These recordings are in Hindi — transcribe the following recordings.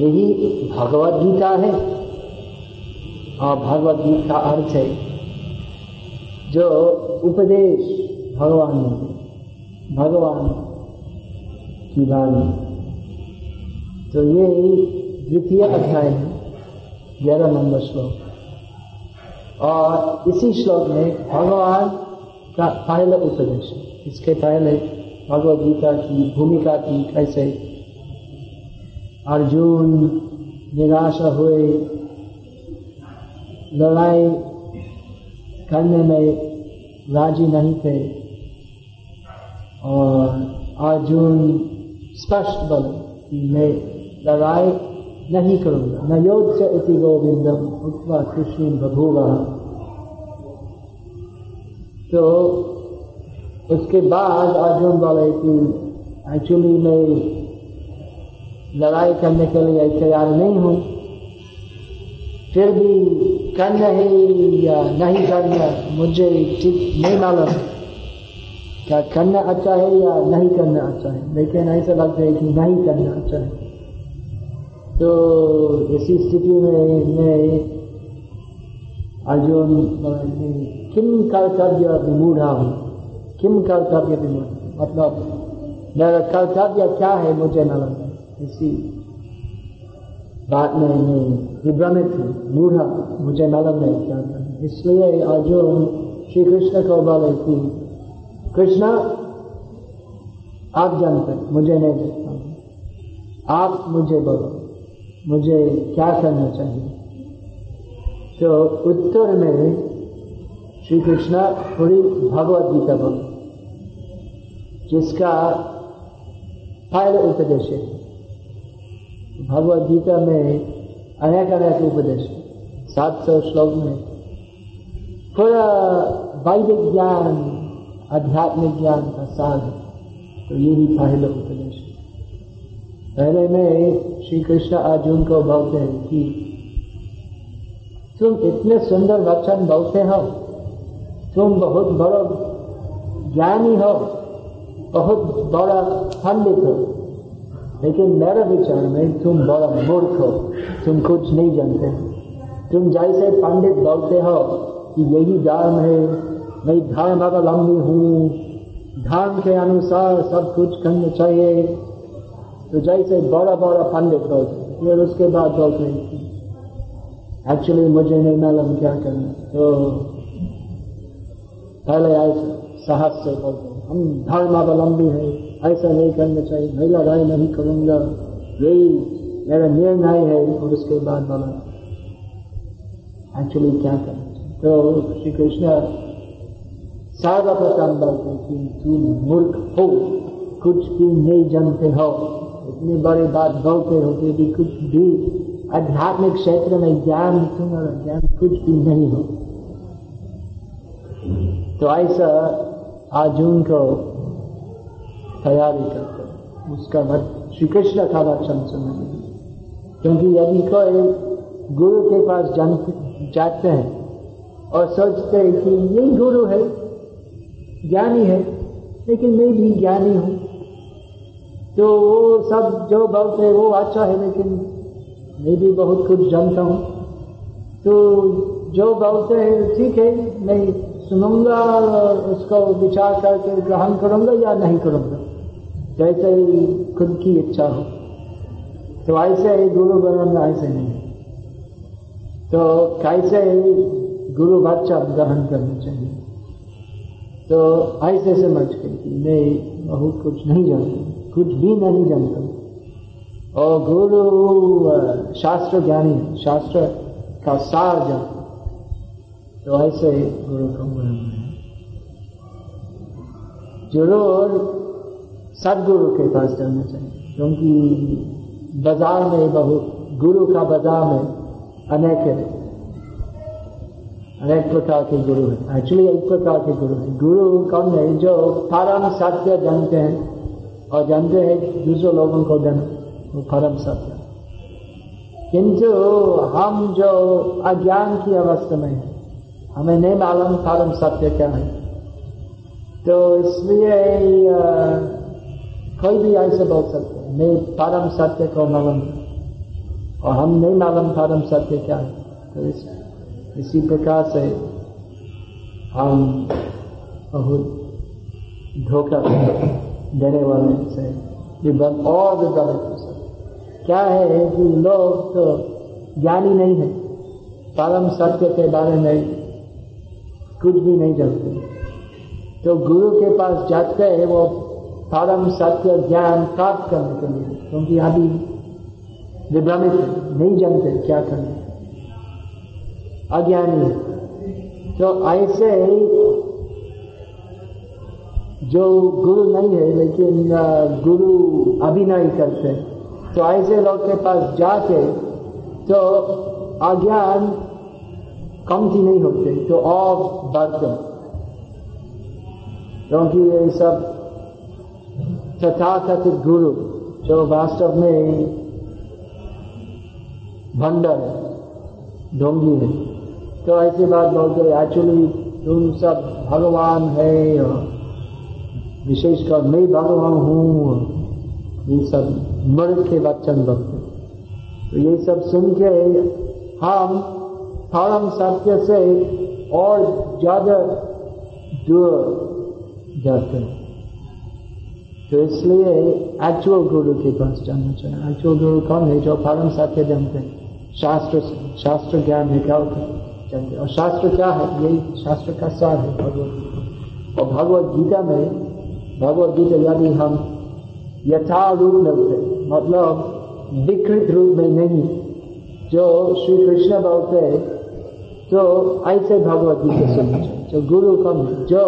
यही भगवत गीता है। और भगवत गीता का अर्थ है, जो उपदेश भगवान भगवान की वाणी। तो ये द्वितीय अध्याय है, ग्यारह नंबर श्लोक। और इसी श्लोक में भगवान का पहला उपदेश है। इसके पहले भगवत गीता की भूमिका थी, कैसे अर्जुन निराशा हुए। लड़ाई करने में राज़ी नहीं थे। और अर्जुन स्पष्ट बोले कि मैं लड़ाई नहीं करूँगा। न योग से इति गोविंदम उत्वा कृष्ण बभूवा तो उसके बाद अर्जुन बोले कि एक्चुअली मैं लड़ाई करने के लिए तैयार नहीं हूँ। फिर भी करना है या नहीं करना मुझे ठीक नहीं मालूम। क्या करना अच्छा है या नहीं करना अच्छा है? लेकिन ऐसा लगता है कि नहीं करना अच्छा है। तो इसी स्थिति में मैं अर्जुन किम कर्तव्य विमूढ़ा हूँ? किम कर्तव्य विमूढ़? मतलब मेरा कर्तव्य क्या है मुझे मालूम है बात में मैं विभ्रमित हूँ मूढ़ा मुझे मालूम नहीं क्या करना इसलिए अर्जुन श्री कृष्ण को बोले कि कृष्ण आप जानते मुझे नहीं जानता आप मुझे बोलो मुझे क्या करना चाहिए तो उत्तर में श्री कृष्ण पूरी भगवत गीता बोले जिसका पहला उपदेश है भगवत गीता में अनेक अनेक उपदेश। सात सौ श्लोक में पूरा वैदिक ज्ञान, आध्यात्मिक ज्ञान का है। तो यही पहला उपदेश पहले में श्री कृष्ण अर्जुन को बोलते हैं कि, तुम इतने सुंदर वचन बोलते हो। तुम बहुत बड़ा ज्ञानी हो, बहुत बड़ा पंडित हो। लेकिन मेरे विचार में तुम बड़ा मूर्ख हो। तुम कुछ नहीं जानते। तुम जैसे पंडित बोलते हो कि यही धर्म है, मैं धर्म अवलंबी हूँ। धर्म के अनुसार सब कुछ करना चाहिए। तो जैसे बड़ा बड़ा पंडित बोलते फिर उसके बाद बोलते हैं एक्चुअली मुझे नहीं मालूम क्या करना तो पहले ऐसे साहस से बोलते हम धर्म अवलंबी है। ऐसा नहीं करना चाहिए। मैं लड़ाई नहीं करूँगा। यही मेरा निर्णय है और उसके बाद बोला एक्चुअली क्या करना तो श्री कृष्ण सर्वप्रथम बोलते कि तुम मूर्ख हो, कुछ भी नहीं जानते हो। इतनी बड़ी बात बोलते हो कि कुछ भी आध्यात्मिक क्षेत्र में ज्ञान तुम्हारा ज्ञान कुछ भी नहीं हो। तो ऐसा अर्जुन को तैयारी करते हैं। उसका मत श्री कृष्ण का वचन सुनने क्योंकि यदि कोई गुरु के पास जान जाते हैं और सोचते हैं कि ये गुरु है, ज्ञानी है, लेकिन मैं भी ज्ञानी हूँ तो वो सब जो बोलते हैं वो अच्छा है, लेकिन मैं भी बहुत कुछ जानता हूँ। तो जो बोलते हैं, ठीक है, मैं सुनूँगा और उसको विचार करके ग्रहण करूँगा या नहीं करूँगा। जैसे ही खुद की इच्छा हो। तो ऐसे ही गुरु बनना ऐसे नहीं। तो कैसे ही गुरु बच्चा ग्रहण करना चाहिए। तो ऐसे समझ के कि मैं बहुत कुछ नहीं जानता, कुछ भी नहीं जानता। और गुरु शास्त्र ज्ञानी, शास्त्र का सार जानता। तो ऐसे गुरु को है। ज़रूर सदगुरु के पास जाना चाहिए। क्योंकि बाज़ार में बहुत, गुरु का बाज़ार में अनेक है अनेक प्रकार के गुरु हैं। एक्चुअली एक प्रकार के गुरु हैं। गुरु कौन है? जो परम सत्य जानते हैं और जानते हैं दूसरे लोगों को देना, वो परम सत्य किंतु हम जो अज्ञान की अवस्था में है, हमें नहीं मालूम परम सत्य क्या है। तो इसलिए कोई भी ऐसे बोल सकते हैं। मैं परम सत्य को मालूम और हम नहीं मालूम परम सत्य क्या है। तो इस, इसी प्रकार से हम बहुत धोखा देने वाले से विभ्रम और विभ्रमित हो सकते क्या है कि लोग तो ज्ञानी नहीं है। परम सत्य के बारे में कुछ भी नहीं जानते। तो गुरु के पास जाते हैं वो परम सत्य, ज्ञान प्राप्त करने के लिए, क्योंकि अभी विभ्रमित नहीं जानते क्या करना अज्ञानी है। तो ऐसे जो गुरु नहीं है, लेकिन गुरु अभिनय करते तो ऐसे लोग के पास जाके तो अज्ञान कमती नहीं होते तो और बढ़ते क्योंकि ये सब तथाकथित गुरु जो वास्तव में भंडर है, ढोंगी है। तो ऐसी बात बोलते एक्चुअली तुम सब भगवान है विशेषकर मैं भगवान हूँ ये सब मर्द के वचन बोलते तो ये सब सुन के हम परम सत्य से और ज़्यादा दूर जाते हैं। तो इसलिए एक्चुअल गुरु के पास जाना चाहिए। एक्चुअल गुरु कौन है जो परम सत्य जानते हैं? शास्त्र शास्त्र ज्ञान है, क्या होता जानते और शास्त्र क्या है? यही शास्त्र का सार है भगवत और भगवत गीता में, भगवत गीता यदि हम यथारूप लगते मतलब विकृत रूप में नहीं। जो श्री कृष्ण बोलते तो ऐसे भगवत गीता सुनना चाहिए। जो गुरु कम जो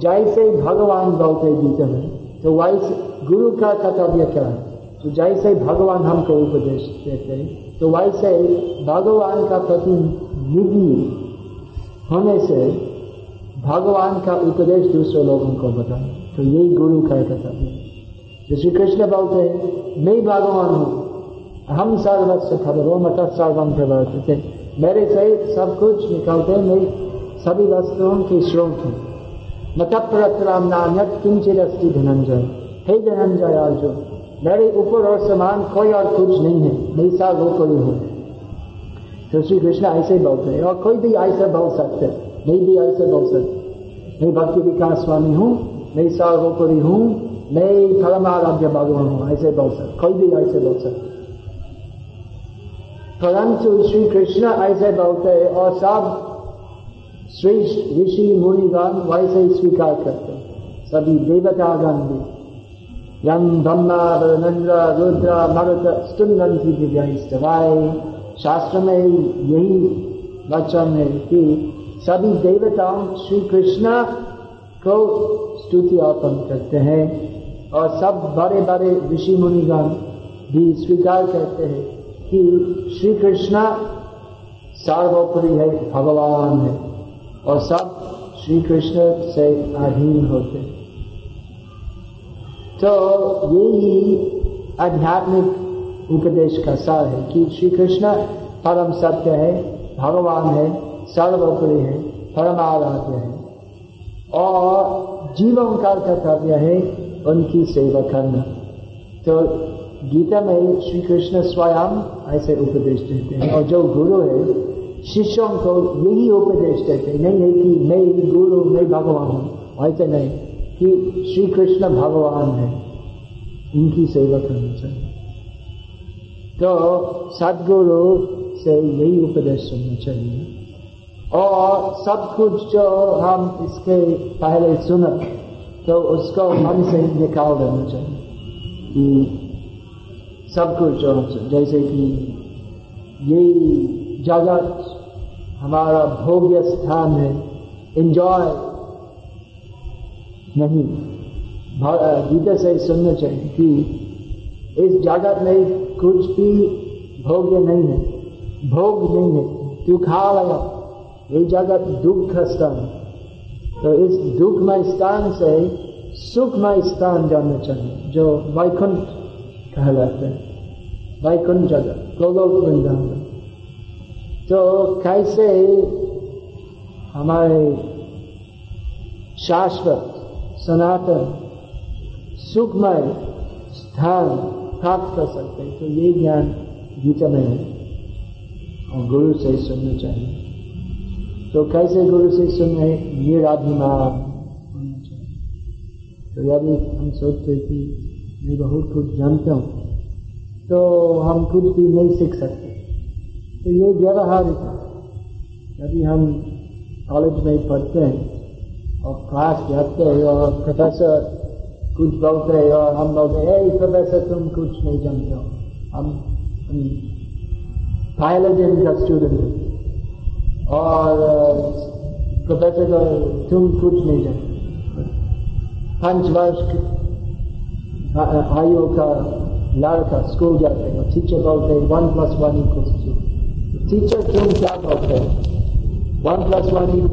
जैसे भगवान बोलते गीता में तो वैसे गुरु का कर्तव्य क्या है? तो जैसे भगवान हमको उपदेश देते हैं तो वैसे भगवान का प्रतिनिधि होने से भगवान का उपदेश दूसरे लोगों को बताए तो यही गुरु का कर्तव्य है। श्री कृष्ण बोलते हैं, मैं भगवान हूँ। हम सर्वस्व खबरों मत सर्वम प्रवर्तित। मेरे से सब कुछ निकलते मैं सभी वस्तुओं की स्रोत हूँ। मत नान्यत किंचित अस्थि धनंजय हे धनंजय अर्जुन मेरे ऊपर और समान कोई और कुछ नहीं है मैं सा वो कोई हूँ तो श्री कृष्ण ऐसे बोलते हैं और कोई भी ऐसा बोल सकते मैं भी ऐसे बोल सकते मैं भक्ति विकास स्वामी हूँ मैं सार्वोपरि हूँ मैं परमाराध्य भगवान हूँ ऐसे बोल सकते कोई भी ऐसे बोल सकते परंतु श्री कृष्ण ऐसे बोलते और सब श्रेष्ठ ऋषि मुनिगण वैसे ही स्वीकार करते हैं। सभी देवतागण भी यम ब्रह्मा वरुणेन्द्र रुद्र, मरुत स्तुनंती दिव्यास्तवाय शास्त्र में यही वचन है कि सभी देवताओं श्री कृष्ण को स्तुति अर्पण करते हैं और सब बड़े बड़े ऋषि मुनिगण भी स्वीकार करते हैं कि श्री कृष्ण सर्वोपरि है, भगवान है। और सब श्री कृष्ण से अधीन होते। तो यही आध्यात्मिक उपदेश का सार है कि श्री कृष्ण परम सत्य है, भगवान है, सर्वोपरि है परम आराध्य है। और जीवों का कर्तव्य है उनकी सेवा करना। तो गीता में श्री कृष्ण स्वयं ऐसे उपदेश देते हैं। और जो गुरु है शिष्यों को यही उपदेश देते नहीं है कि मैं ही गुरु, मैं भगवान हूँ। ऐसे नहीं, कि श्री कृष्ण भगवान है, इनकी सेवा करनी चाहिए। तो सदगुरु से यही उपदेश सुनना चाहिए। और सब कुछ जो हम इसके पहले सुना तो उसको मन से ही निकाल देना चाहिए कि सब कुछ जो जैसे कि यही जगत हमारा भोग्य स्थान है। एंजॉय नहीं। गीता से सुनना चाहिए कि इस जगत में कुछ भी भोग्य नहीं है। भोग नहीं है। तू खा लगा। ये जगत दुख का स्थान। तो इस दुखमय स्थान से सुखमय स्थान जाना चाहिए, जो वैकुंठ कहलाते हैं। वैकुंठ जगत, गोलोक वृंदावन। तो कैसे हमारे शाश्वत, सनातन, सुखमय स्थान प्राप्त कर सकते हैं। तो ये ज्ञान गीता में है और गुरु से सुनना चाहिए। तो कैसे गुरु से सुनने? निराभिमान होना चाहिए। तो यदि हम सोचते कि मैं बहुत कुछ जानता हूँ तो हम कुछ भी नहीं सीख सकते। तो ये व्यवहारिक है यदि हम कॉलेज में पढ़ते हैं और क्लास जाते हैं और प्रोफेसर कुछ बोलते हैं और हम बोलते हैं प्रोफेसर तुम कुछ नहीं जानते हो। हम, दिन का स्टूडेंट है। और प्रोफेसर को तुम कुछ नहीं जानते पाँच वर्ष आयु का लड़का स्कूल जाते हैं टीचर बोलते हैं one plus one equals two teacher तुम क्या बोलते हैं वन प्लस वन इक्वल